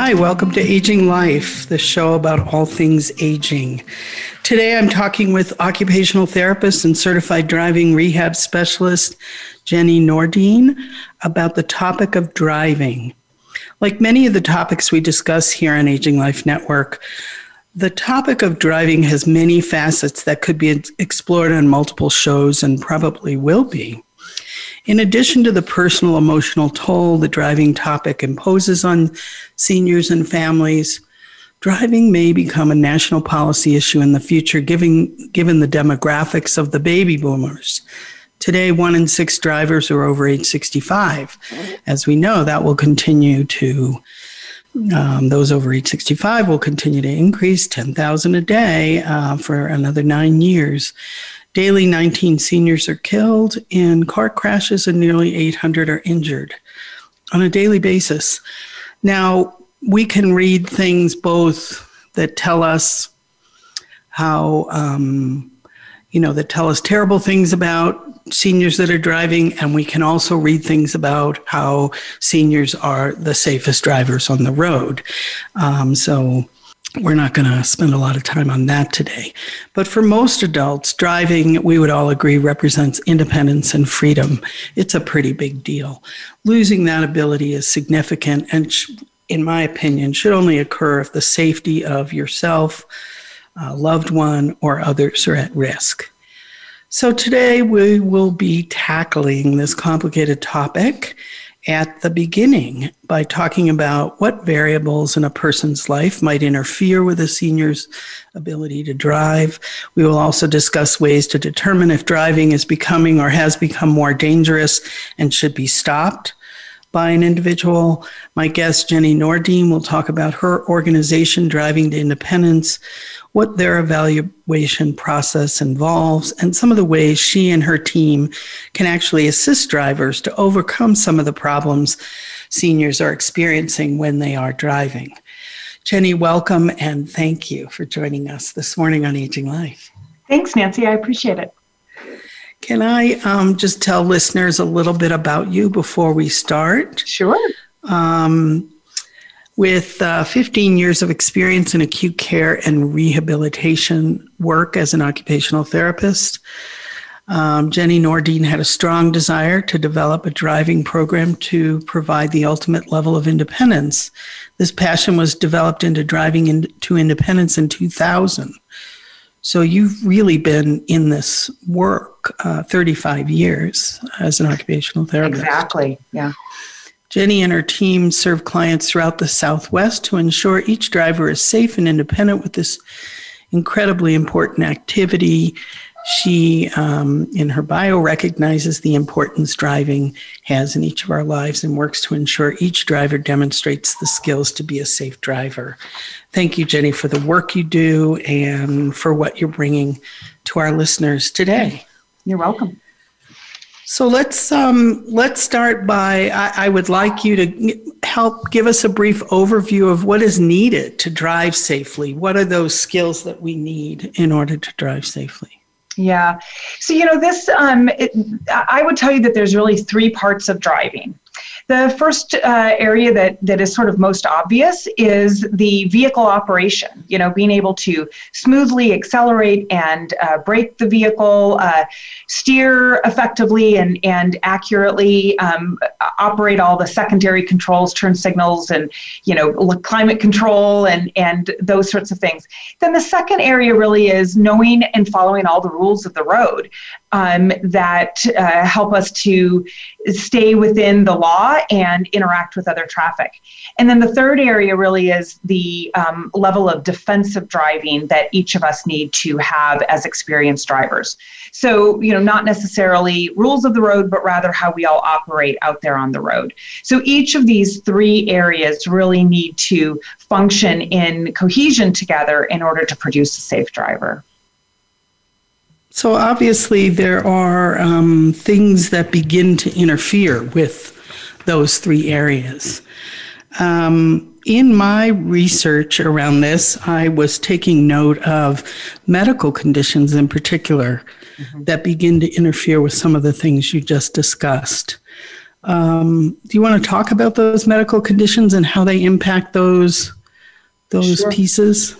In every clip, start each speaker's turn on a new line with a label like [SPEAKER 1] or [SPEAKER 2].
[SPEAKER 1] Hi, welcome to Aging Life, the show about all things aging. Today I'm talking with occupational therapist and certified driving rehab specialist Jenny Nordine about the topic of driving. Like many of the topics we discuss here on Aging Life Network, the topic of driving has many facets that could be explored on multiple shows and probably will be. In addition to the personal emotional toll the driving topic imposes on seniors and families, driving may become a national policy issue in the future given, given the demographics of the baby boomers. Today, one in six drivers are over age 65. As we know, that will continue to, um, those over age 65 will continue to increase 10,000 a day uh, for another nine years. Daily, 19 seniors are killed in car crashes and nearly 800 are injured on a daily basis. Now, we can read things both that tell us how, um, you know, that tell us terrible things about seniors that are driving, and we can also read things about how seniors are the safest drivers on the road. Um, so, we're not going to spend a lot of time on that today. But for most adults, driving, we would all agree, represents independence and freedom. It's a pretty big deal. Losing that ability is significant and, in my opinion, should only occur if the safety of yourself, a loved one, or others are at risk. So today we will be tackling this complicated topic at the beginning by talking about what variables in a person's life might interfere with a senior's ability to drive. We will also discuss ways to determine if driving is becoming or has become more dangerous and should be stopped by an individual. My guest, Jenny Nordine, will talk about her organization, Driving to Independence, what their evaluation process involves, and some of the ways she and her team can actually assist drivers to overcome some of the problems seniors are experiencing when they are driving. Jenny, welcome and thank you for joining us this morning on Aging Life.
[SPEAKER 2] Thanks, Nancy. I appreciate it.
[SPEAKER 1] Can I um, just tell listeners a little bit about you before we start?
[SPEAKER 2] Sure. Um,
[SPEAKER 1] with uh, 15 years of experience in acute care and rehabilitation work as an occupational therapist, um, Jenny Nordine had a strong desire to develop a driving program to provide the ultimate level of independence. This passion was developed into driving into independence in 2000. So you've really been in this work uh, 35 years as an occupational therapist.
[SPEAKER 2] Exactly, yeah.
[SPEAKER 1] Jenny and her team serve clients throughout the Southwest to ensure each driver is safe and independent with this incredibly important activity. She, um, in her bio, recognizes the importance driving has in each of our lives and works to ensure each driver demonstrates the skills to be a safe driver. Thank you, Jenny, for the work you do and for what you're bringing to our listeners today.
[SPEAKER 2] You're welcome.
[SPEAKER 1] So let's um, let's start by. I, I, would like you to help give us a brief overview of what is needed to drive safely. What are those skills that we need in order to drive safely?
[SPEAKER 2] Yeah. So you know this. Um, it, I would tell you that there's really three parts of driving. The first uh, area that, that is sort of most obvious is the vehicle operation, you know, being able to smoothly accelerate and uh, brake the vehicle, uh, steer effectively and, and accurately, um, operate all the secondary controls, turn signals, and, you know, climate control and, and those sorts of things. Then the second area really is knowing and following all the rules of the road. Um, that uh, help us to stay within the law and interact with other traffic. And then the third area really is the um, level of defensive driving that each of us need to have as experienced drivers. So, you know, not necessarily rules of the road, but rather how we all operate out there on the road. So each of these three areas really need to function in cohesion together in order to produce a safe driver.
[SPEAKER 1] So obviously, there are um, things that begin to interfere with those three areas. Um, in my research around this, I was taking note of medical conditions in particular mm-hmm. that begin to interfere with some of the things you just discussed. Um, do you want to talk about those medical conditions and how they impact those those sure. pieces?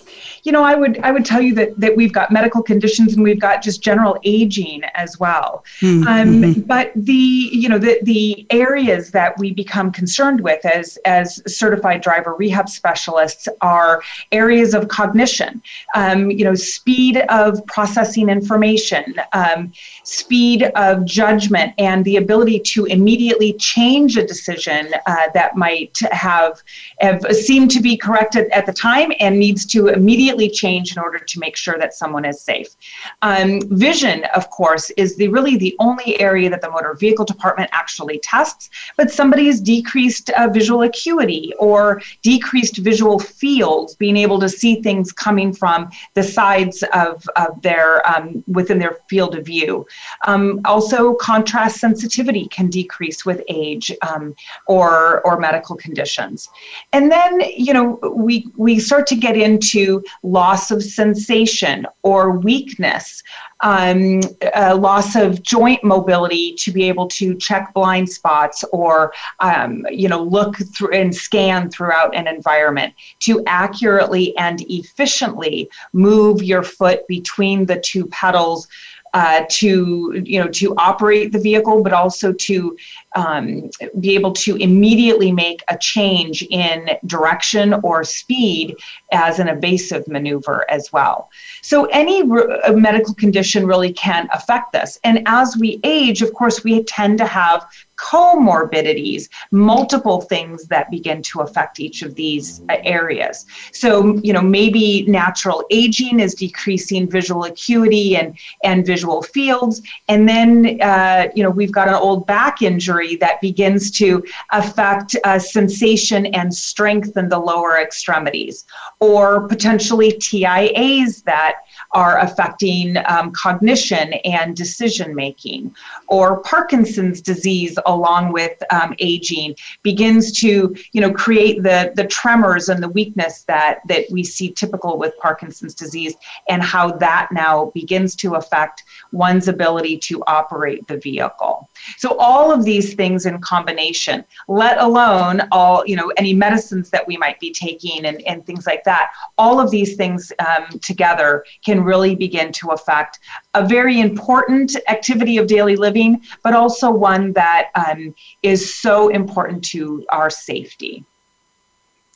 [SPEAKER 2] You know, I would I would tell you that that we've got medical conditions and we've got just general aging as well. Mm-hmm. Um, but the you know the the areas that we become concerned with as as certified driver rehab specialists are areas of cognition. Um, you know, speed of processing information, um, speed of judgment, and the ability to immediately change a decision uh, that might have have seemed to be correct at, at the time and needs to immediately change in order to make sure that someone is safe. Um, vision, of course, is the really the only area that the motor vehicle department actually tests. But somebody's decreased uh, visual acuity or decreased visual fields, being able to see things coming from the sides of, of their um, within their field of view. Um, also, contrast sensitivity can decrease with age um, or or medical conditions. And then you know we we start to get into loss of sensation or weakness, um, loss of joint mobility to be able to check blind spots or um, you know look through and scan throughout an environment to accurately and efficiently move your foot between the two pedals uh, to you know to operate the vehicle, but also to um, be able to immediately make a change in direction or speed as an evasive maneuver as well. So any re- medical condition really can affect this. And as we age, of course, we tend to have comorbidities, multiple things that begin to affect each of these uh, areas. So, you know, maybe natural aging is decreasing visual acuity and, and visual fields. And then, uh, you know, we've got an old back injury that begins to affect uh, sensation and strength in the lower extremities, or potentially TIAs that are affecting um, cognition and decision making, or Parkinson's disease along with um, aging begins to you know create the the tremors and the weakness that that we see typical with Parkinson's disease, and how that now begins to affect one's ability to operate the vehicle. So all of these things in combination, let alone all you know any medicines that we might be taking and, and things like that, all of these things um, together can really begin to affect a very important activity of daily living, but also one that um, is so important to our safety.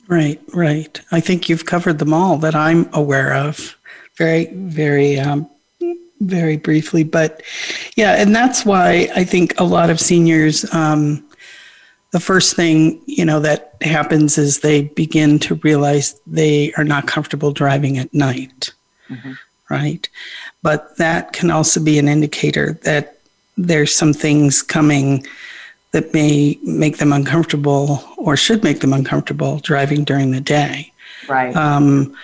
[SPEAKER 1] Right, right. I think you've covered them all that I'm aware of very, very, um, very briefly. But yeah, and that's why I think a lot of seniors, um, the first thing you know that happens is they begin to realize they are not comfortable driving at night. Mm-hmm right? But that can also be an indicator that there's some things coming that may make them uncomfortable or should make them uncomfortable driving during the day.
[SPEAKER 2] Right. Um,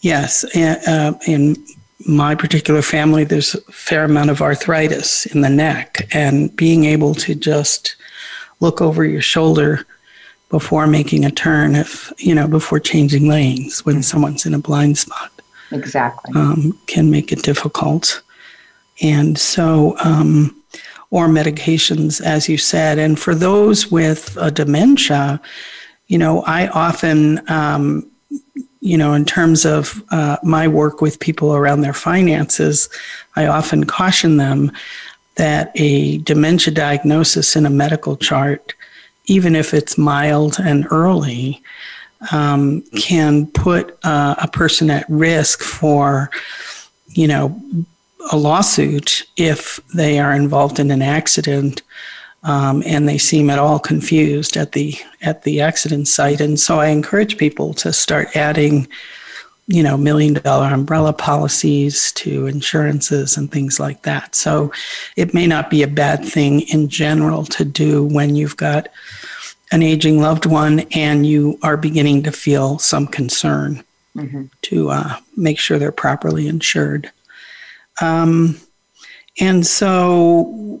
[SPEAKER 1] yes. Uh, in my particular family, there's a fair amount of arthritis in the neck, and being able to just look over your shoulder before making a turn, if you know, before changing lanes when someone's in a blind spot
[SPEAKER 2] Exactly.
[SPEAKER 1] Um, can make it difficult. And so, um, or medications, as you said. And for those with a dementia, you know, I often, um, you know, in terms of uh, my work with people around their finances, I often caution them that a dementia diagnosis in a medical chart, even if it's mild and early, um, can put uh, a person at risk for, you know, a lawsuit if they are involved in an accident um, and they seem at all confused at the at the accident site. And so I encourage people to start adding, you know, million dollar umbrella policies to insurances and things like that. So it may not be a bad thing in general to do when you've got an aging loved one and you are beginning to feel some concern mm-hmm. to uh, make sure they're properly insured. Um, and so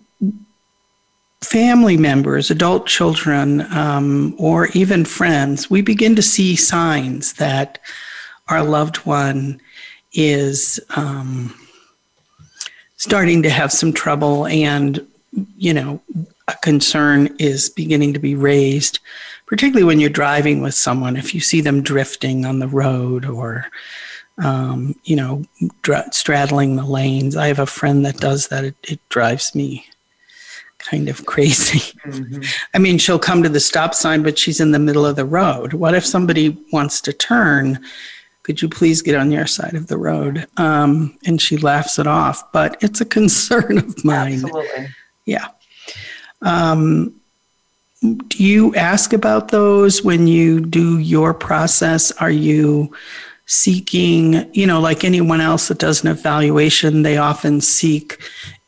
[SPEAKER 1] family members, adult children, um, or even friends, we begin to see signs that our loved one is um, starting to have some trouble and, you know, concern is beginning to be raised, particularly when you're driving with someone. If you see them drifting on the road or, um, you know, dr- straddling the lanes. I have a friend that does that. It, it drives me kind of crazy. Mm-hmm. I mean, she'll come to the stop sign, but she's in the middle of the road. What if somebody wants to turn? Could you please get on your side of the road? Um, and she laughs it off, but it's a concern of mine.
[SPEAKER 2] Absolutely.
[SPEAKER 1] Yeah. Um, do you ask about those when you do your process? Are you seeking, you know, like anyone else that does an evaluation, they often seek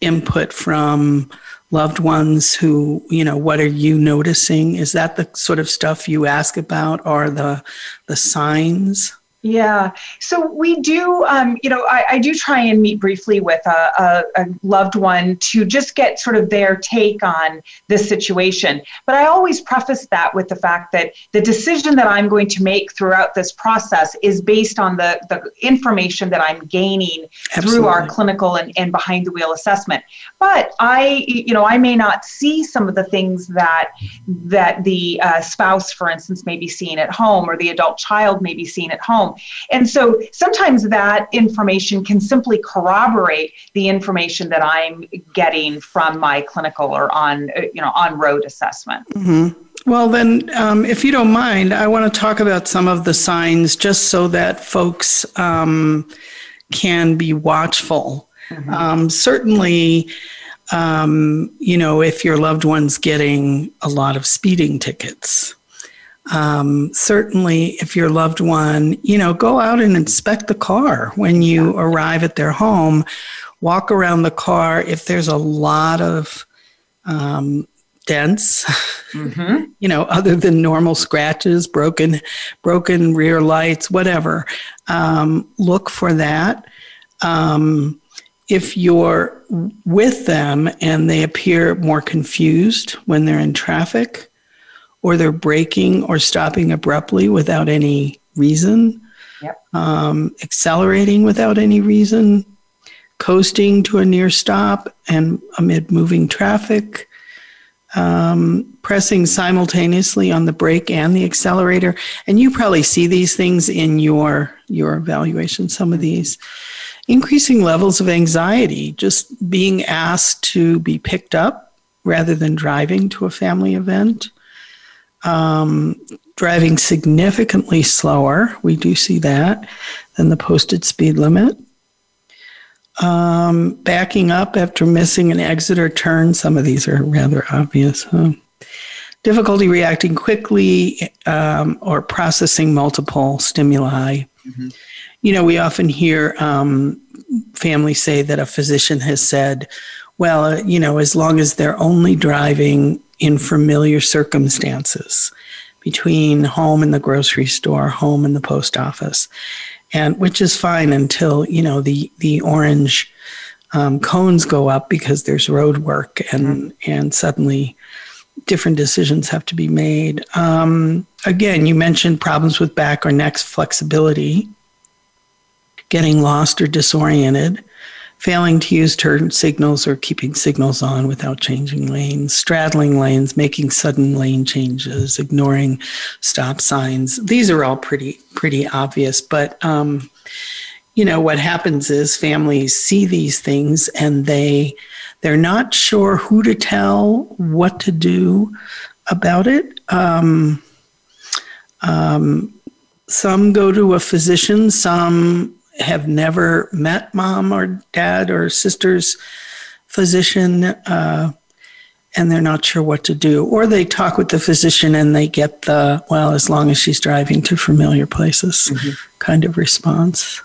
[SPEAKER 1] input from loved ones who, you know, what are you noticing? Is that the sort of stuff you ask about or the the signs?
[SPEAKER 2] Yeah. So we do, um, you know, I, I, do try and meet briefly with a, a, a, loved one to just get sort of their take on this situation. But I always preface that with the fact that the decision that I'm going to make throughout this process is based on the, the information that I'm gaining Absolutely. through our clinical and, and behind the wheel assessment. But I, you know, I may not see some of the things that that the uh, spouse, for instance, may be seeing at home or the adult child may be seeing at home. And so sometimes that information can simply corroborate the information that I'm getting from my clinical or on, uh, you know, on road assessment.
[SPEAKER 1] Mm-hmm. Well, then, um, if you don't mind, I want to talk about some of the signs just so that folks um, can be watchful. Mm-hmm. Um, certainly, um, you know, if your loved one's getting a lot of speeding tickets, um, certainly, if your loved one, you know, go out and inspect the car when you arrive at their home. Walk around the car. If there's a lot of um, dents, mm-hmm. you know, other than normal scratches, broken, broken rear lights, whatever, um, look for that. Um, if you're with them and they appear more confused when they're in traffic, or they're braking or stopping abruptly without any reason,
[SPEAKER 2] yep.
[SPEAKER 1] um, accelerating without any reason, coasting to a near stop and amid moving traffic, um, pressing simultaneously on the brake and the accelerator. And you probably see these things in your your evaluation. Some of these increasing levels of anxiety, just being asked to be picked up rather than driving to a family event um, driving significantly slower. We do see that than the posted speed limit. Um, backing up after missing an exit or turn. Some of these are rather obvious. Huh? Difficulty reacting quickly um, or processing multiple stimuli. Mm-hmm. You know, we often hear um, families say that a physician has said, well, uh, you know, as long as they're only driving in familiar circumstances between home and the grocery store, home and the post office, and which is fine until you know the the orange um, cones go up because there's road work and mm-hmm. and suddenly different decisions have to be made. Um, again, you mentioned problems with back or neck flexibility, getting lost or disoriented failing to use turn signals or keeping signals on without changing lanes, straddling lanes, making sudden lane changes, ignoring stop signs. These are all pretty pretty obvious, but um, you know what happens is families see these things and they they're not sure who to tell, what to do about it. Um, um, some go to a physician, some have never met mom or dad or sister's physician uh, and they're not sure what to do. Or they talk with the physician and they get the, well, as long as she's driving to familiar places mm-hmm. kind of response.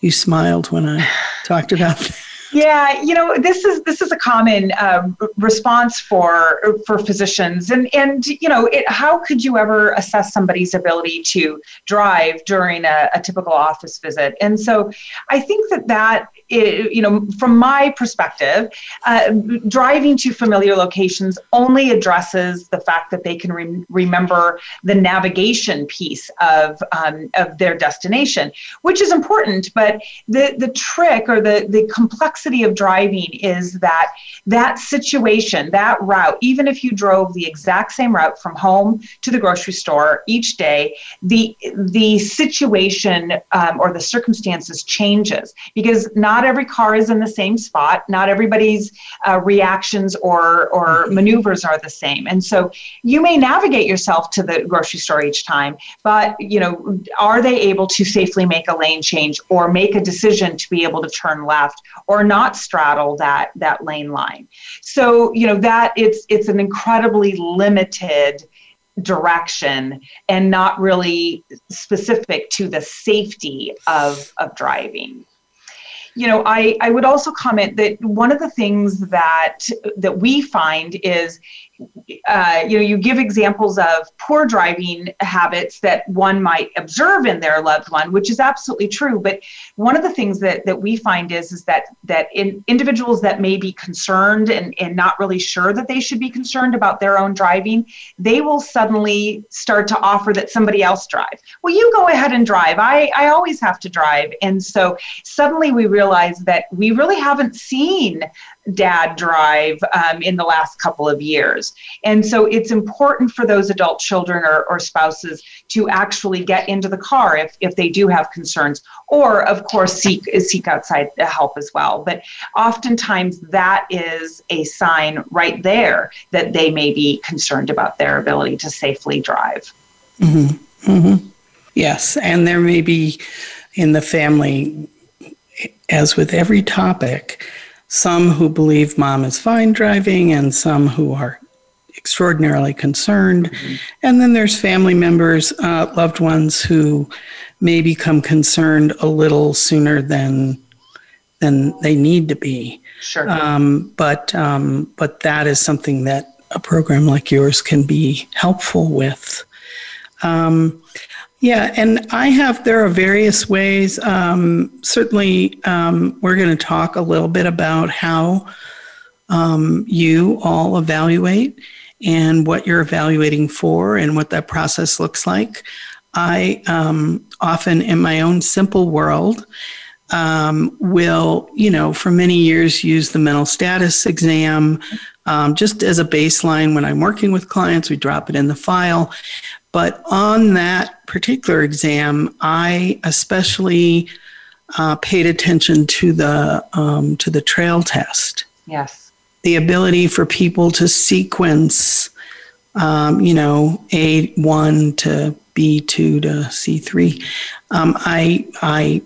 [SPEAKER 1] You smiled when I talked about that.
[SPEAKER 2] Yeah, you know, this is this is a common uh, response for for physicians, and and you know, it, how could you ever assess somebody's ability to drive during a, a typical office visit? And so, I think that that you know, from my perspective, uh, driving to familiar locations only addresses the fact that they can re- remember the navigation piece of um, of their destination, which is important. But the the trick or the the complexity of driving is that that situation, that route, even if you drove the exact same route from home to the grocery store each day, the the situation um, or the circumstances changes because not not every car is in the same spot. Not everybody's uh, reactions or, or maneuvers are the same. And so you may navigate yourself to the grocery store each time, but you know, are they able to safely make a lane change or make a decision to be able to turn left or not straddle that that lane line? So, you know, that it's it's an incredibly limited direction and not really specific to the safety of, of driving you know i i would also comment that one of the things that that we find is uh, you know, you give examples of poor driving habits that one might observe in their loved one, which is absolutely true. But one of the things that, that we find is, is that that in individuals that may be concerned and, and not really sure that they should be concerned about their own driving, they will suddenly start to offer that somebody else drive. Well, you go ahead and drive. I, I always have to drive. And so suddenly we realize that we really haven't seen dad drive um, in the last couple of years. And so it's important for those adult children or, or spouses to actually get into the car if, if they do have concerns, or of course seek seek outside help as well. But oftentimes that is a sign right there that they may be concerned about their ability to safely drive.
[SPEAKER 1] Mm-hmm. Mm-hmm. Yes, and there may be in the family, as with every topic, some who believe mom is fine driving and some who are extraordinarily concerned. Mm-hmm. And then there's family members, uh, loved ones who may become concerned a little sooner than than they need to be.
[SPEAKER 2] Sure.
[SPEAKER 1] Um, but um, but that is something that a program like yours can be helpful with. Um, yeah, and I have, there are various ways. Um, certainly, um, we're going to talk a little bit about how um, you all evaluate and what you're evaluating for and what that process looks like. I um, often, in my own simple world, um, will, you know, for many years use the mental status exam um, just as a baseline when I'm working with clients. We drop it in the file. But on that particular exam, I especially uh, paid attention to the um, to the trail test.
[SPEAKER 2] Yes,
[SPEAKER 1] the ability for people to sequence, um, you know, A one to B two to C three. Um, I I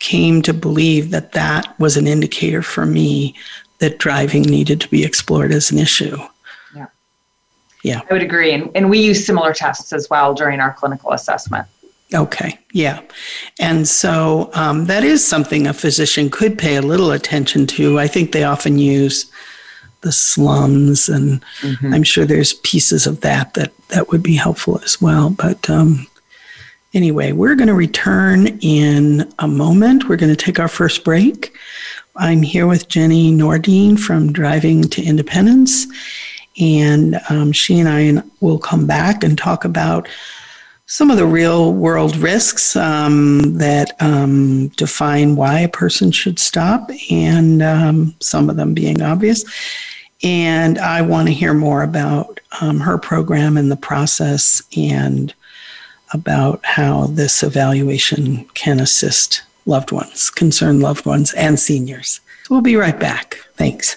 [SPEAKER 1] came to believe that that was an indicator for me that driving needed to be explored as an issue. Yeah.
[SPEAKER 2] I would agree. And, and we use similar tests as well during our clinical assessment.
[SPEAKER 1] Okay, yeah. And so um, that is something a physician could pay a little attention to. I think they often use the SLUMS, and mm-hmm. I'm sure there's pieces of that that, that would be helpful as well. But um, anyway, we're going to return in a moment. We're going to take our first break. I'm here with Jenny Nordine from Driving to Independence and um, she and I will come back and talk about some of the real world risks um, that um, define why a person should stop, and um, some of them being obvious. And I want to hear more about um, her program and the process and about how this evaluation can assist loved ones, concerned loved ones, and seniors. We'll be right back. Thanks.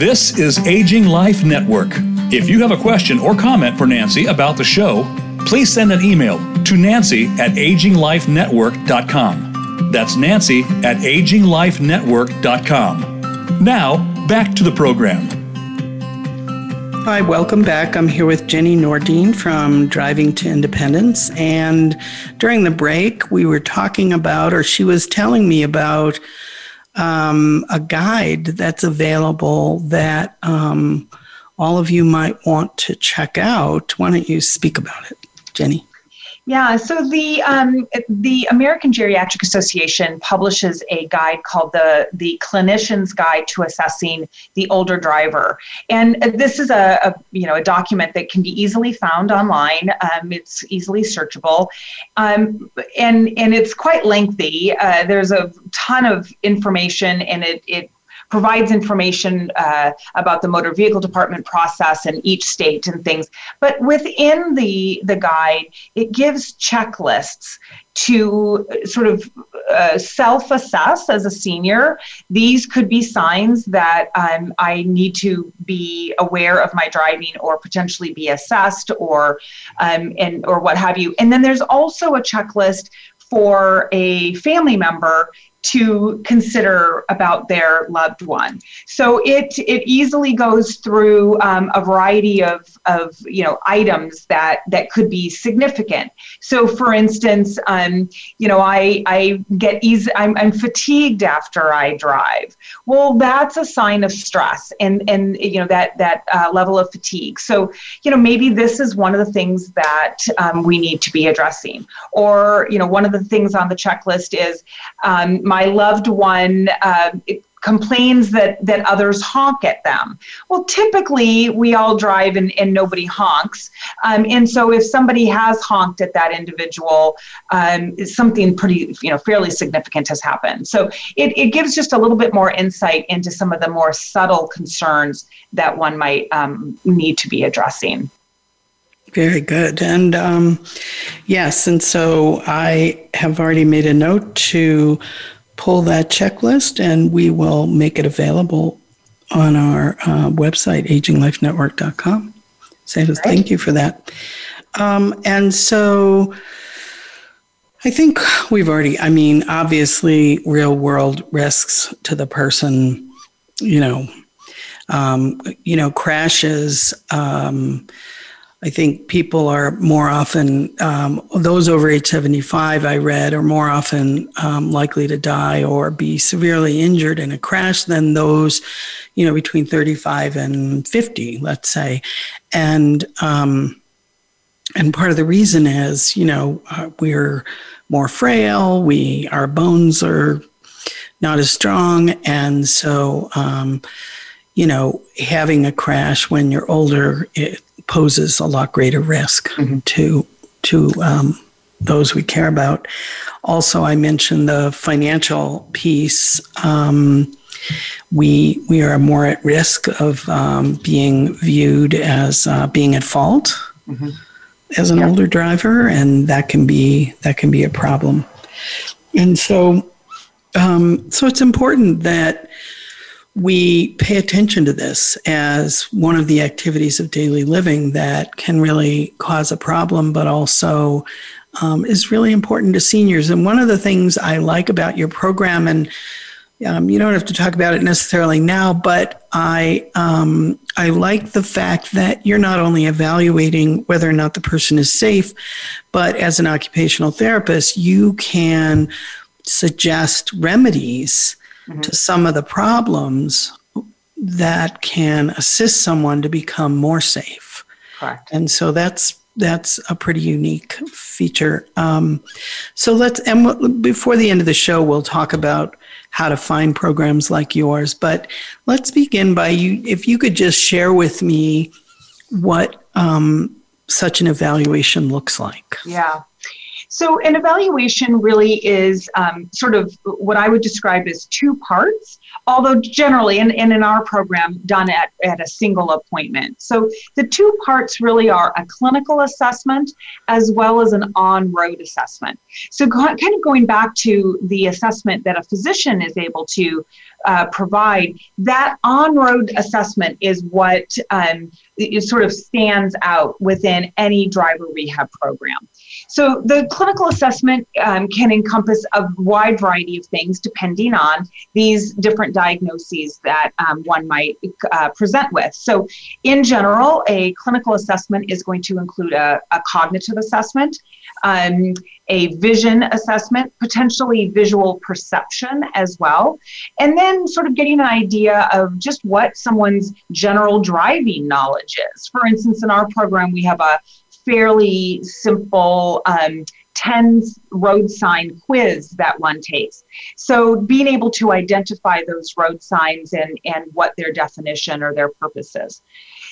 [SPEAKER 3] This is Aging Life Network. If you have a question or comment for Nancy about the show, please send an email to nancy at aginglifenetwork.com. That's nancy at aginglifenetwork.com. Now, back to the program.
[SPEAKER 1] Hi, welcome back. I'm here with Jenny Nordine from Driving to Independence. And during the break, we were talking about, or she was telling me about, um, a guide that's available that um, all of you might want to check out. Why don't you speak about it, Jenny?
[SPEAKER 2] Yeah, so the um, the American Geriatric Association publishes a guide called the the Clinician's Guide to Assessing the Older Driver, and this is a, a you know a document that can be easily found online. Um, it's easily searchable, um, and and it's quite lengthy. Uh, there's a ton of information, and it it provides information uh, about the motor vehicle department process in each state and things. But within the the guide, it gives checklists to sort of uh, self assess as a senior. These could be signs that um, I need to be aware of my driving or potentially be assessed or um, and or what have you. And then there's also a checklist for a family member to consider about their loved one. So it it easily goes through um, a variety of, of you know items that that could be significant. So for instance, um, you know I I get easy I'm, I'm fatigued after I drive. Well, that's a sign of stress and and you know that that uh, level of fatigue. So you know maybe this is one of the things that um, we need to be addressing. Or you know one of the things on the checklist is um, my loved one uh, complains that that others honk at them. Well, typically we all drive and, and nobody honks, um, and so if somebody has honked at that individual, um, something pretty you know fairly significant has happened. So it, it gives just a little bit more insight into some of the more subtle concerns that one might um, need to be addressing.
[SPEAKER 1] Very good. And um, yes, and so I have already made a note to pull that checklist and we will make it available on our uh, website, aginglifenetwork.com. Right. thank you for that. Um, and so I think we've already, I mean, obviously, real world risks to the person, you know, um, you know, crashes. Um, I think people are more often, um, those over age 75, I read, are more often um, likely to die or be severely injured in a crash than those, you know, between 35 and 50, let's say. And, um, and part of the reason is, you know, uh, we're more frail, we, our bones are not as strong. And so, um, you know, having a crash when you're older, it, poses a lot greater risk mm-hmm. to to um, those we care about. Also, I mentioned the financial piece. Um, we we are more at risk of um, being viewed as uh, being at fault mm-hmm. as an yeah. older driver, and that can be that can be a problem. And so, um, so it's important that we pay attention to this as one of the activities of daily living that can really cause a problem, but also um, is really important to seniors. And one of the things I like about your program, and um, you don't have to talk about it necessarily now, but I um, I like the fact that you're not only evaluating whether or not the person is safe, but as an occupational therapist, you can suggest remedies mm-hmm. to some of the problems that can assist someone to become more safe.
[SPEAKER 2] Correct.
[SPEAKER 1] And so that's that's a pretty unique feature. Um, so let's and w- before the end of the show, we'll talk about how to find programs like yours. But let's begin by you. If you could just share with me what um, such an evaluation looks like.
[SPEAKER 2] Yeah. So, an evaluation really is um, sort of what I would describe as two parts, although generally, and, and in our program, done at, at a single appointment. So, the two parts really are a clinical assessment as well as an on road assessment. So, kind of going back to the assessment that a physician is able to uh, provide, that on road assessment is what um, it sort of stands out within any driver rehab program. So the clinical assessment um, can encompass a wide variety of things depending on these different diagnoses that um, one might uh, present with. So in general, a clinical assessment is going to include a, a cognitive assessment, um, a vision assessment, potentially visual perception as well, and then sort of getting an idea of just what someone's general driving knowledge is. For instance, in our program, we have a fairly simple um, 10 road sign quiz that one takes. So being able to identify those road signs and, and what their definition or their purpose is.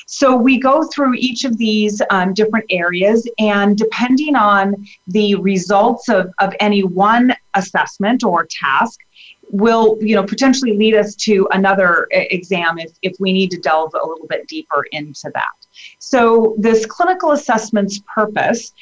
[SPEAKER 2] So we go through each of these um, different areas, and depending on the results of, of any one assessment or task, will you know potentially lead us to another exam if, if we need to delve a little bit deeper into that so this clinical assessment's purpose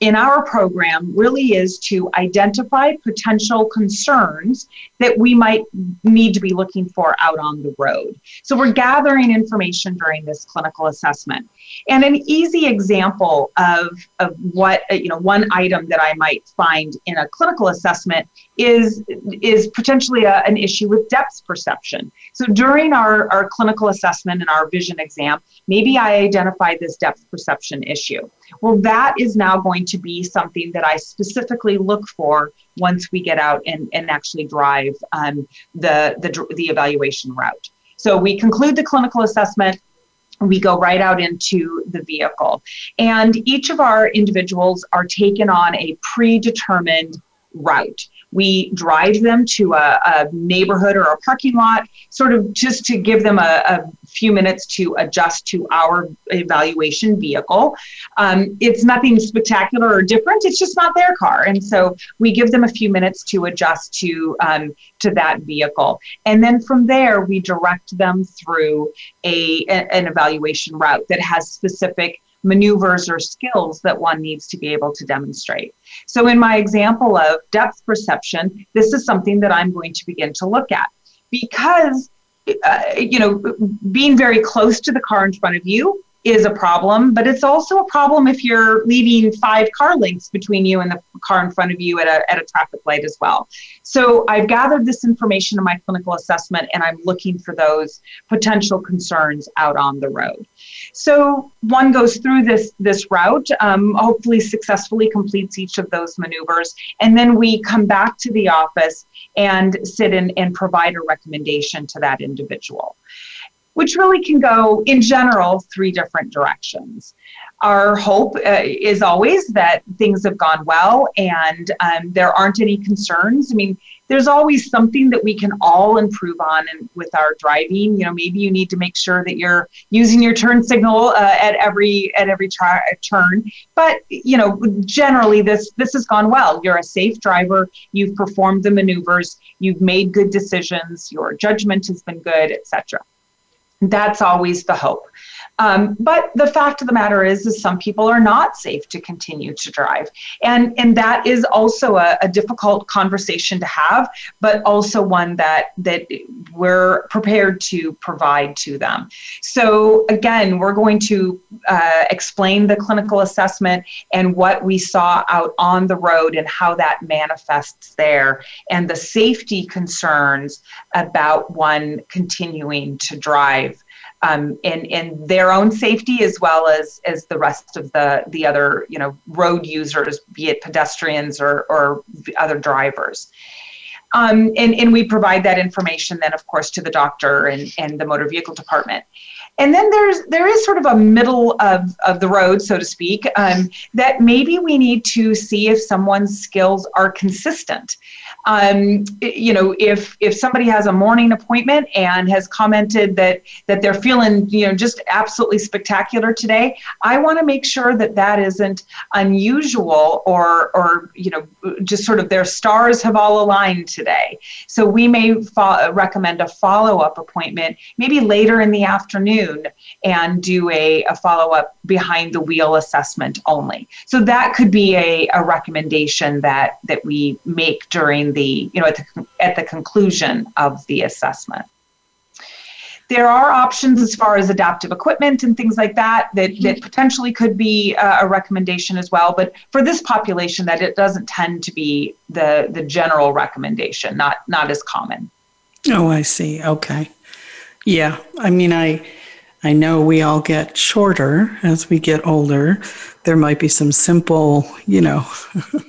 [SPEAKER 2] in our program really is to identify potential concerns that we might need to be looking for out on the road so we're gathering information during this clinical assessment and an easy example of, of what you know one item that i might find in a clinical assessment is is potentially a, an issue with depth perception. So during our, our clinical assessment and our vision exam, maybe I identified this depth perception issue. Well, that is now going to be something that I specifically look for once we get out and, and actually drive um, the, the, the evaluation route. So we conclude the clinical assessment, we go right out into the vehicle. And each of our individuals are taken on a predetermined route. We drive them to a, a, neighborhood or a parking lot, sort of just to give them a, a few minutes to adjust to our evaluation vehicle. Um, it's nothing spectacular or different. It's just not their car, and so we give them a few minutes to adjust to um, to that vehicle, and then from there we direct them through a, an evaluation route that has specific maneuvers or skills that one needs to be able to demonstrate. So, in my example of depth perception, this is something that I'm going to begin to look at because, uh, you know, being very close to the car in front of you is a problem, but it's also a problem if you're leaving five car lengths between you and the car in front of you at a, at a traffic light as well. So I've gathered this information in my clinical assessment and I'm looking for those potential concerns out on the road. So one goes through this, this route, um, hopefully successfully completes each of those maneuvers, and then we come back to the office and sit in and provide a recommendation to that individual which really can go in general three different directions. our hope uh, is always that things have gone well and um, there aren't any concerns. I mean, there's always something that we can all improve on and with our driving. You know, maybe you need to make sure that you're using your turn signal uh, at every at every tra- turn. But you know, generally this this has gone well. You're a safe driver. You've performed the maneuvers. You've made good decisions. Your judgment has been good, etc. That's always the hope. Um, but the fact of the matter is, is some people are not safe to continue to drive, and and that is also a, a difficult conversation to have, but also one that that we're prepared to provide to them. So again, we're going to uh, explain the clinical assessment and what we saw out on the road and how that manifests there, and the safety concerns about one continuing to drive um, in in their own safety as well as as the rest of the the other you know road users, be it pedestrians or or other drivers. Um, and, and we provide that information then, of course, to the doctor and, and the motor vehicle department. And then there's there is sort of a middle of, of the road, so to speak, um, that maybe we need to see if someone's skills are consistent um, you know, if if somebody has a morning appointment and has commented that that they're feeling, you know, just absolutely spectacular today, I want to make sure that that isn't unusual or or you know, just sort of their stars have all aligned today. So we may fo- recommend a follow up appointment, maybe later in the afternoon, and do a, a follow up behind the wheel assessment only. So that could be a, a recommendation that that we make during the you know at the, at the conclusion of the assessment. There are options as far as adaptive equipment and things like that that, mm-hmm. that potentially could be a recommendation as well but for this population that it doesn't tend to be the the general recommendation not not as common.
[SPEAKER 1] Oh i see. Okay. Yeah. I mean i i know we all get shorter as we get older there might be some simple you know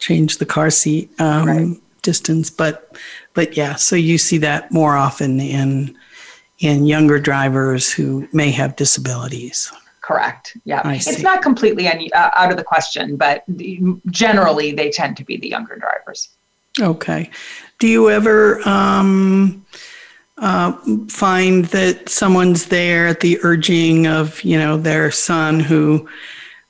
[SPEAKER 1] change the car seat um, right. distance. But but yeah, so you see that more often in in younger drivers who may have disabilities.
[SPEAKER 2] Correct. Yeah, it's not completely un- uh, out of the question, but generally they tend to be the younger drivers.
[SPEAKER 1] Okay. Do you ever um, uh, find that someone's there at the urging of you know their son who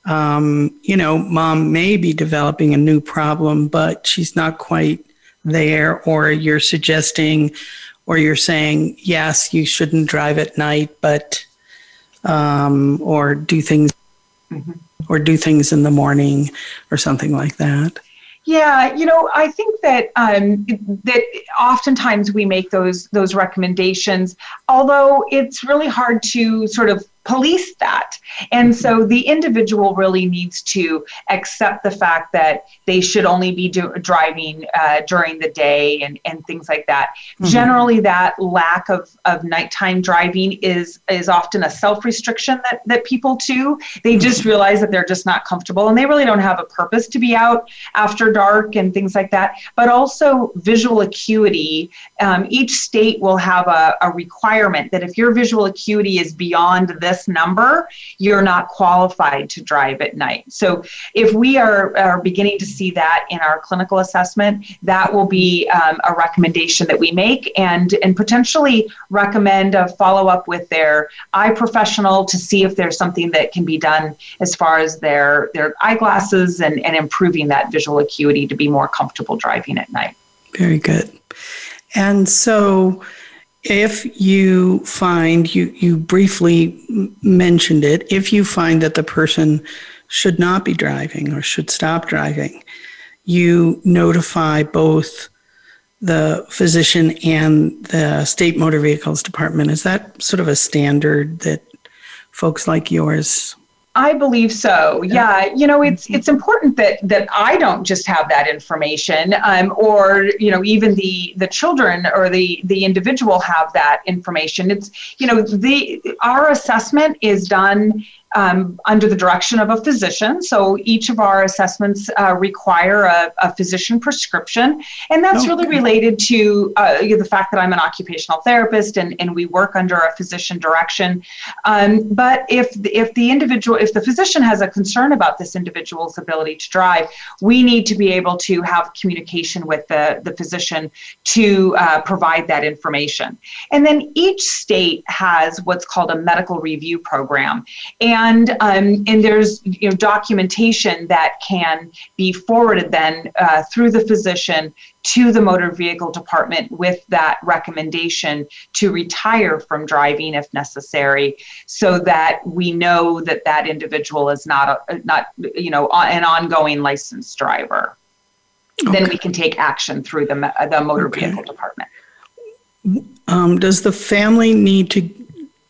[SPEAKER 1] um, you know, mom may be developing a new problem, but she's not quite there, or you're suggesting, or you're saying, yes, you shouldn't drive at night, but, um, or do things, mm-hmm. or do things in the morning, or something like that.
[SPEAKER 2] Yeah, you know, I think that um, that oftentimes we make those those recommendations, although it's really hard to sort of police that. And so the individual really needs to accept the fact that they should only be do- driving uh, during the day and, and things like that. Mm-hmm. Generally, that lack of, of nighttime driving is, is often a self restriction that, that people do. They just mm-hmm. realize that they're just not comfortable and they really don't have a purpose to be out after dark and things like that. But also, visual acuity. Um, each state will have a, a requirement that if your visual acuity is beyond this this number, you're not qualified to drive at night. So if we are, are beginning to see that in our clinical assessment, that will be um, a recommendation that we make and, and potentially recommend a follow up with their eye professional to see if there's something that can be done as far as their, their eyeglasses and, and improving that visual acuity to be more comfortable driving at night.
[SPEAKER 1] Very good. And so, if you find you you briefly mentioned it if you find that the person should not be driving or should stop driving you notify both the physician and the state motor vehicles department. Is that sort of a standard that folks like yours
[SPEAKER 2] I believe so. Yeah, you know, it's it's important that that I don't just have that information, um, or you know, even the the children or the the individual have that information. It's you know, the our assessment is done um, under the direction of a physician. So each of our assessments uh, require a, a, physician prescription, and that's really related to uh, the fact that I'm an occupational therapist and, and we work under a physician direction. Um, but if if the individual, if the physician has a concern about this individual's ability to drive, we need to be able to have communication with the, the physician to uh, provide that information. And then each state has what's called a medical review program. And, um, and there's you know, documentation that can be forwarded then uh, through the physician to the motor vehicle department with that recommendation to retire from driving if necessary so that we know that that individual is not a, not you know an ongoing licensed driver okay. then we can take action through the, the motor okay. vehicle department
[SPEAKER 1] um, does the family need to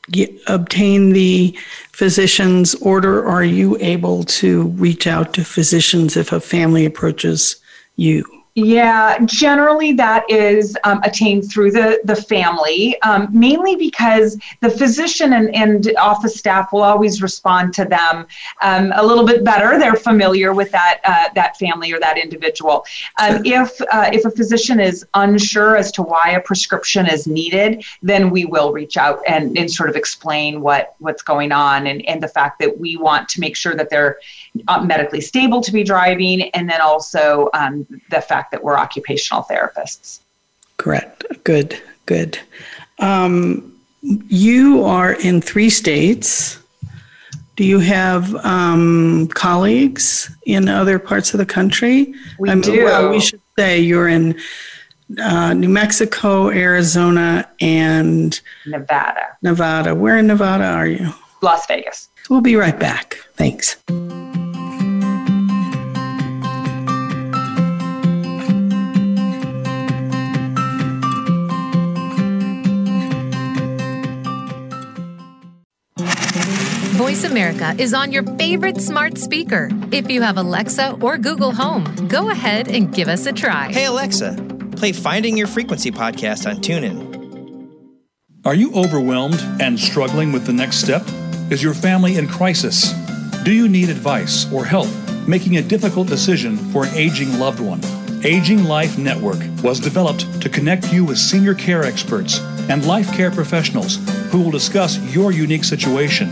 [SPEAKER 1] get, obtain the physician's order or are you able to reach out to physicians if a family approaches you
[SPEAKER 2] yeah, generally that is um, attained through the, the family, um, mainly because the physician and, and office staff will always respond to them um, a little bit better. They're familiar with that uh, that family or that individual. Um, if uh, if a physician is unsure as to why a prescription is needed, then we will reach out and, and sort of explain what what's going on and, and the fact that we want to make sure that they're uh, medically stable to be driving, and then also um, the fact that we're occupational therapists.
[SPEAKER 1] Correct. Good. Good. Um, you are in three states. Do you have um, colleagues in other parts of the country?
[SPEAKER 2] We I do. Well,
[SPEAKER 1] we should say you're in uh, New Mexico, Arizona, and
[SPEAKER 2] Nevada.
[SPEAKER 1] Nevada. Where in Nevada are you?
[SPEAKER 2] Las Vegas.
[SPEAKER 1] We'll be right back. Thanks.
[SPEAKER 4] Voice America is on your favorite smart speaker. If you have Alexa or Google Home, go ahead and give us a try.
[SPEAKER 5] Hey, Alexa, play Finding Your Frequency podcast on TuneIn.
[SPEAKER 3] Are you overwhelmed and struggling with the next step? Is your family in crisis? Do you need advice or help making a difficult decision for an aging loved one? Aging Life Network was developed to connect you with senior care experts and life care professionals who will discuss your unique situation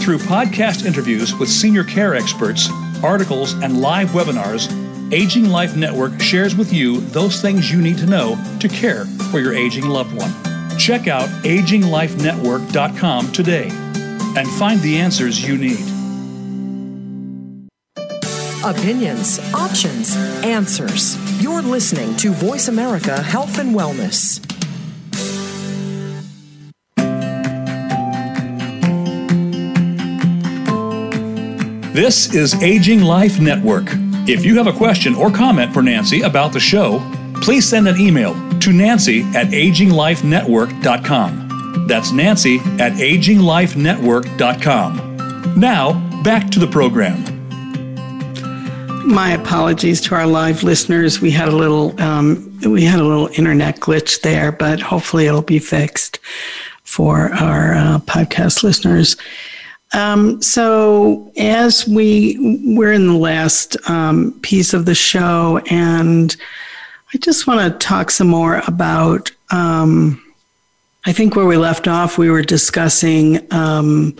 [SPEAKER 3] Through podcast interviews with senior care experts, articles, and live webinars, Aging Life Network shares with you those things you need to know to care for your aging loved one. Check out aginglifenetwork.com today and find the answers you need.
[SPEAKER 6] Opinions, options, answers. You're listening to Voice America Health and Wellness.
[SPEAKER 3] This is Aging Life Network. If you have a question or comment for Nancy about the show, please send an email to nancy at aginglifenetwork.com. That's nancy at aginglifenetwork.com. Now, back to the program.
[SPEAKER 1] My apologies to our live listeners. We had a little um, we had a little internet glitch there, but hopefully it'll be fixed for our uh, podcast listeners. Um, so as we we're in the last um, piece of the show, and I just want to talk some more about. Um, I think where we left off, we were discussing um,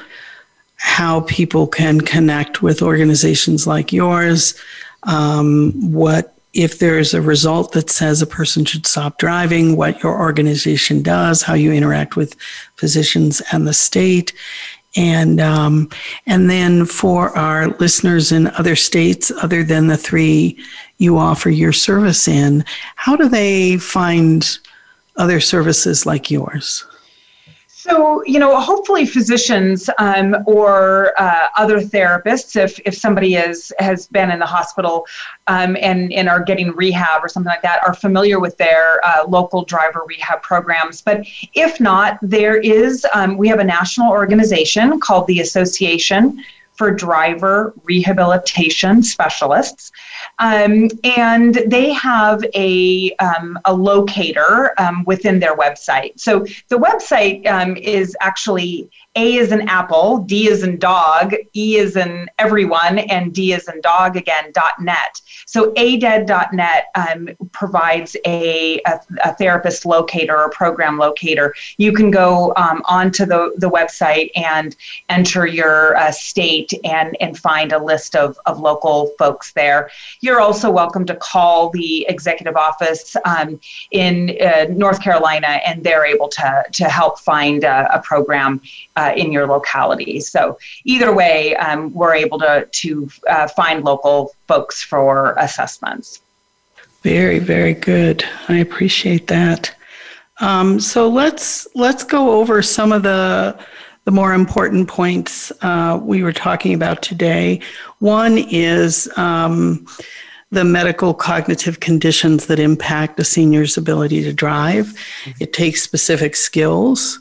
[SPEAKER 1] how people can connect with organizations like yours. Um, what if there's a result that says a person should stop driving, what your organization does, how you interact with physicians and the state, and um, and then for our listeners in other states other than the three you offer your service in, how do they find other services like yours?
[SPEAKER 2] So, you know, hopefully physicians um, or uh, other therapists, if, if somebody is, has been in the hospital um, and, and are getting rehab or something like that, are familiar with their uh, local driver rehab programs. But if not, there is, um, we have a national organization called the Association for driver rehabilitation specialists. Um, and they have a, um, a locator um, within their website. So the website um, is actually A is an apple, D is in dog, E is in everyone, and D is in dog again, net. So ADED.net um, provides a, a, a, therapist locator or program locator. You can go um, onto the, the website and enter your uh, state and, and find a list of, of local folks there. You're also welcome to call the executive office um, in uh, North Carolina, and they're able to, to help find a, a program uh, in your locality. So either way, um, we're able to, to uh, find local folks for assessments.
[SPEAKER 1] Very, very good. I appreciate that. Um, so let's let's go over some of the the more important points uh, we were talking about today. One is um, the medical cognitive conditions that impact a senior's ability to drive. Mm-hmm. It takes specific skills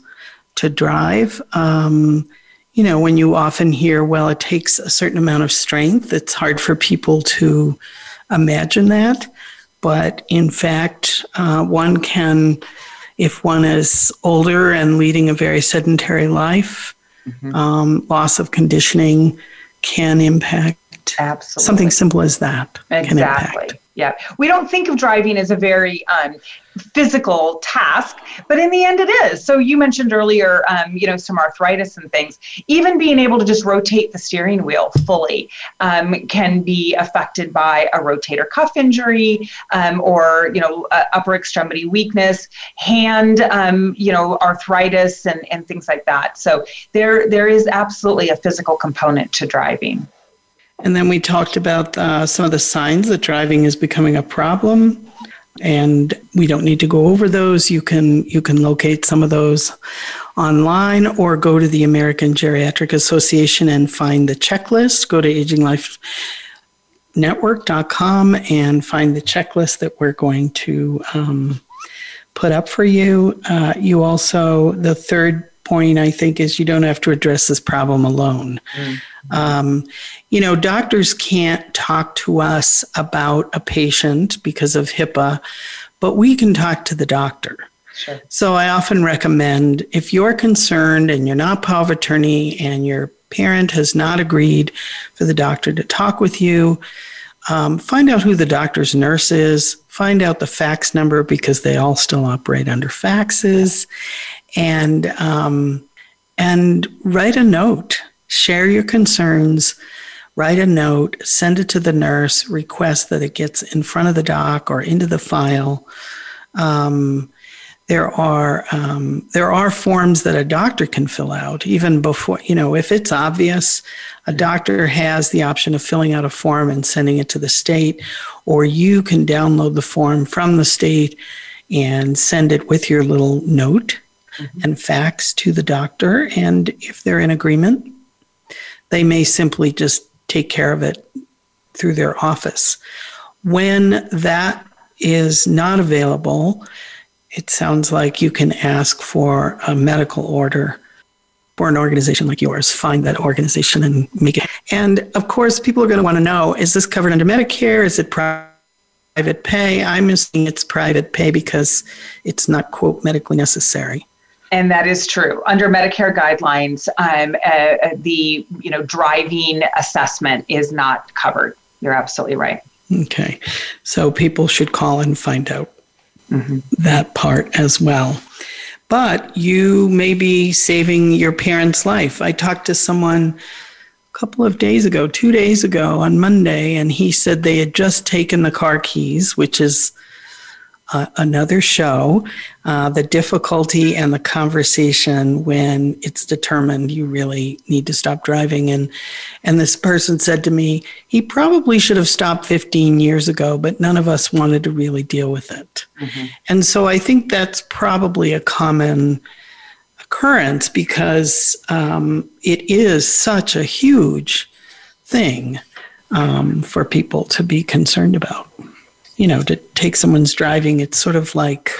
[SPEAKER 1] to drive. Um, you know, when you often hear, well, it takes a certain amount of strength, it's hard for people to imagine that. But in fact, uh, one can, if one is older and leading a very sedentary life, mm-hmm. um, loss of conditioning can impact.
[SPEAKER 2] Absolutely.
[SPEAKER 1] Something simple as that
[SPEAKER 2] exactly. Yeah. We don't think of driving as a very um, physical task, but in the end it is. So you mentioned earlier, um, you know, some arthritis and things. Even being able to just rotate the steering wheel fully um, can be affected by a rotator cuff injury um, or, you know, uh, upper extremity weakness, hand, um, you know, arthritis and, and things like that. So there, there is absolutely a physical component to driving.
[SPEAKER 1] And then we talked about uh, some of the signs that driving is becoming a problem and we don't need to go over those. You can you can locate some of those online or go to the American Geriatric Association and find the checklist. Go to aginglifenetwork.com and find the checklist that we're going to um, put up for you. Uh, you also the third point i think is you don't have to address this problem alone mm. Um, you know, doctors can't talk to us about a patient because of HIPAA, but we can talk to the doctor. Sure. So I often recommend if you're concerned and you're not power of attorney and your parent has not agreed for the doctor to talk with you, um, find out who the doctor's nurse is, find out the fax number because they all still operate under faxes, and um, and write a note. Share your concerns, write a note, send it to the nurse, request that it gets in front of the doc or into the file. Um, there are um, there are forms that a doctor can fill out even before you know if it's obvious a doctor has the option of filling out a form and sending it to the state or you can download the form from the state and send it with your little note mm-hmm. and fax to the doctor and if they're in agreement they may simply just take care of it through their office. When that is not available, it sounds like you can ask for a medical order for an organization like yours. Find that organization and make it. And of course, people are going to want to know is this covered under Medicare? Is it private pay? I'm assuming it's private pay because it's not, quote, medically necessary.
[SPEAKER 2] And that is true. Under Medicare guidelines, um, uh, uh, the you know driving assessment is not covered. You're absolutely right.
[SPEAKER 1] Okay, so people should call and find out mm-hmm. that part as well. But you may be saving your parents' life. I talked to someone a couple of days ago, two days ago on Monday, and he said they had just taken the car keys, which is uh, another show, uh, the difficulty and the conversation when it's determined you really need to stop driving. And, and this person said to me, he probably should have stopped 15 years ago, but none of us wanted to really deal with it. Mm-hmm. And so I think that's probably a common,
[SPEAKER 7] occurrence because um, it is such a huge thing um, for people to be concerned about. You know, to take someone's driving, it's sort of like,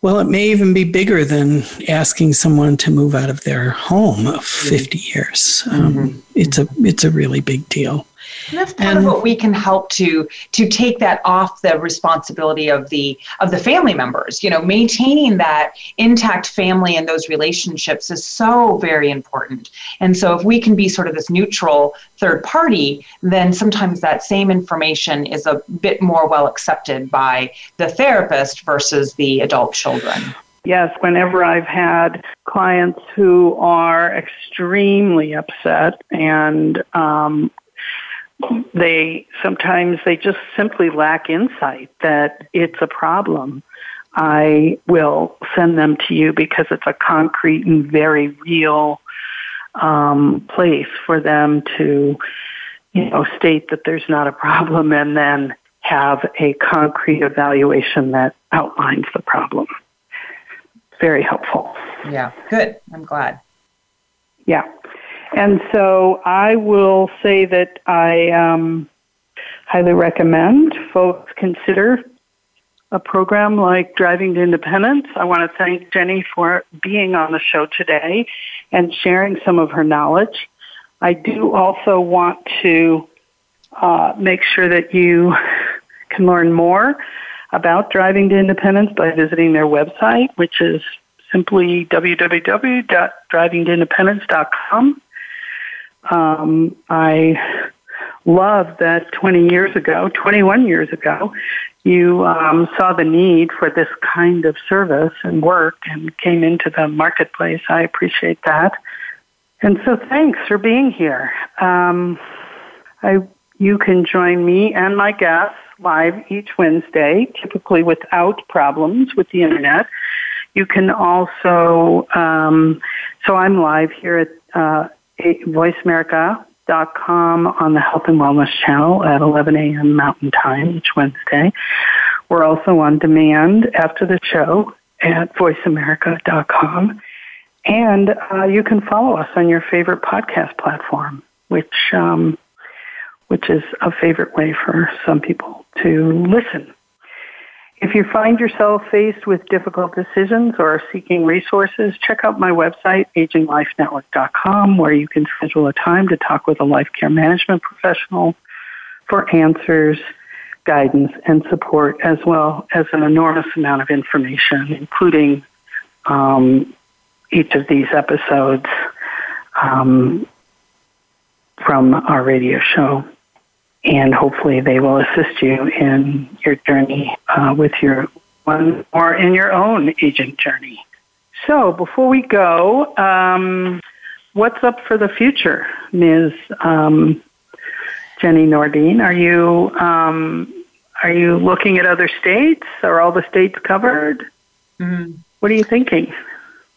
[SPEAKER 7] well, it may even be bigger than asking someone to move out of their home of 50 years. Um, mm-hmm. It's a it's a really big deal.
[SPEAKER 2] And that's part and, of what we can help to to take that off the responsibility of the of the family members. You know, maintaining that intact family and those relationships is so very important. And so if we can be sort of this neutral third party, then sometimes that same information is a bit more well accepted by the therapist versus the adult children.
[SPEAKER 1] Yes, whenever I've had clients who are extremely upset and um, they sometimes they just simply lack insight that it's a problem. I will send them to you because it's a concrete and very real um, place for them to, you know, state that there's not a problem and then have a concrete evaluation that outlines the problem. Very helpful.
[SPEAKER 2] Yeah, good. I'm glad.
[SPEAKER 1] Yeah. And so I will say that I um, highly recommend folks consider a program like Driving to Independence. I want to thank Jenny for being on the show today and sharing some of her knowledge. I do also want to uh, make sure that you can learn more about Driving to Independence by visiting their website, which is simply www.drivingtoindependence.com. Um, I love that 20 years ago, 21 years ago, you um, saw the need for this kind of service and work and came into the marketplace. I appreciate that. And so thanks for being here. Um, I, you can join me and my guests live each Wednesday, typically without problems with the internet. You can also, um, so I'm live here at uh, voiceamerica.com on the Health and Wellness channel at 11 a.m. Mountain Time each Wednesday. We're also on demand after the show at voiceamerica.com. And uh, you can follow us on your favorite podcast platform, which um, which is a favorite way for some people to listen. If you find yourself faced with difficult decisions or are seeking resources, check out my website, aginglifenetwork.com, where you can schedule a time to talk with a life care management professional for answers, guidance, and support, as well as an enormous amount of information, including um, each of these episodes um, from our radio show and hopefully they will assist you in your journey uh, with your one or in your own agent journey. So before we go, um, what's up for the future, Ms. Um, Jenny Nordine? Are you um, are you looking at other states? Are all the states covered? Mm-hmm. What are you thinking?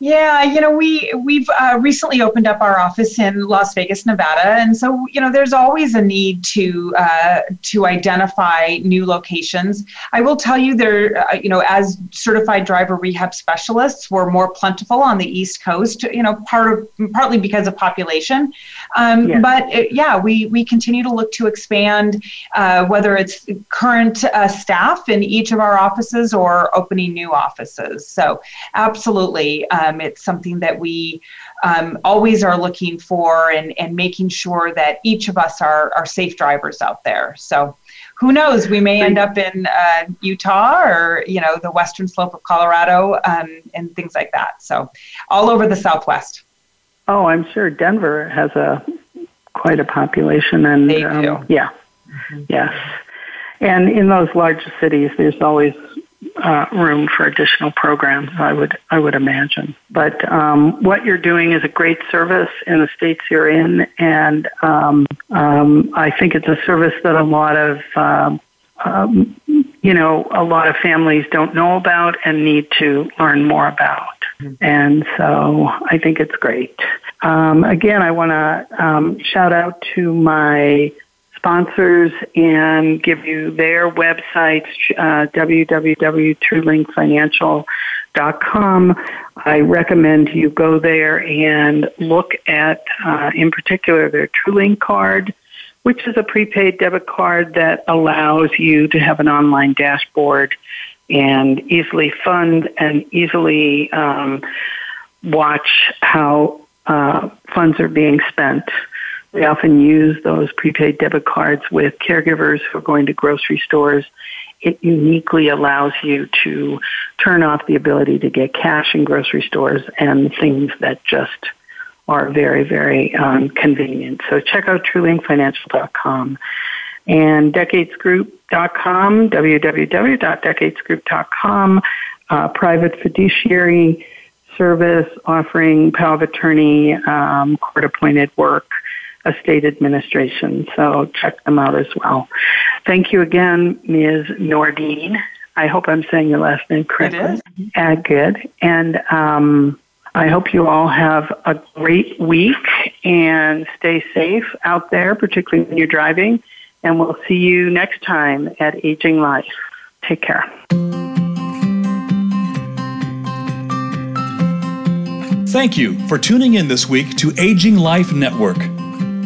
[SPEAKER 2] Yeah, you know, we we've uh, recently opened up our office in Las Vegas, Nevada, and so you know, there's always a need to uh, to identify new locations. I will tell you, there, uh, you know, as certified driver rehab specialists, we're more plentiful on the East Coast. You know, part of partly because of population, um, yeah. but it, yeah, we we continue to look to expand, uh, whether it's current uh, staff in each of our offices or opening new offices. So, absolutely. Uh, um, it's something that we um, always are looking for and, and making sure that each of us are, are safe drivers out there. So who knows, we may end up in uh, Utah or, you know, the western slope of Colorado um, and things like that. So all over the Southwest.
[SPEAKER 1] Oh, I'm sure Denver has a quite a population and
[SPEAKER 2] they do.
[SPEAKER 1] Um, yeah. Mm-hmm. Yes. And in those large cities, there's always uh, room for additional programs. I would I would imagine. But um, what you're doing is a great service in the states you're in, and um, um, I think it's a service that a lot of um, um, you know a lot of families don't know about and need to learn more about. Mm-hmm. And so I think it's great. Um, again, I want to shout out to my sponsors and give you their websites, uh, www.truelinkfinancial.com. I recommend you go there and look at, uh, in particular, their TrueLink card, which is a prepaid debit card that allows you to have an online dashboard and easily fund and easily um, watch how uh, funds are being spent. We often use those prepaid debit cards with caregivers who are going to grocery stores. It uniquely allows you to turn off the ability to get cash in grocery stores and things that just are very, very um, convenient. So check out truelinkfinancial.com and decadesgroup.com, www.decadesgroup.com, uh, private fiduciary service offering power of attorney, um, court appointed work, estate administration. So check them out as well. Thank you again, Ms. Nordine. I hope I'm saying your last name correctly.
[SPEAKER 2] It is.
[SPEAKER 1] Uh, good. And um, I hope you all have a great week and stay safe out there, particularly when you're driving. And we'll see you next time at Aging Life. Take care.
[SPEAKER 3] Thank you for tuning in this week to Aging Life Network.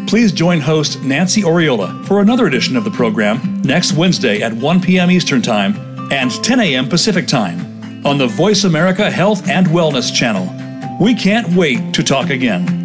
[SPEAKER 3] Please join host Nancy Oriola for another edition of the program next Wednesday at 1 p.m. Eastern Time and 10 a.m. Pacific Time on the Voice America Health and Wellness channel. We can't wait to talk again.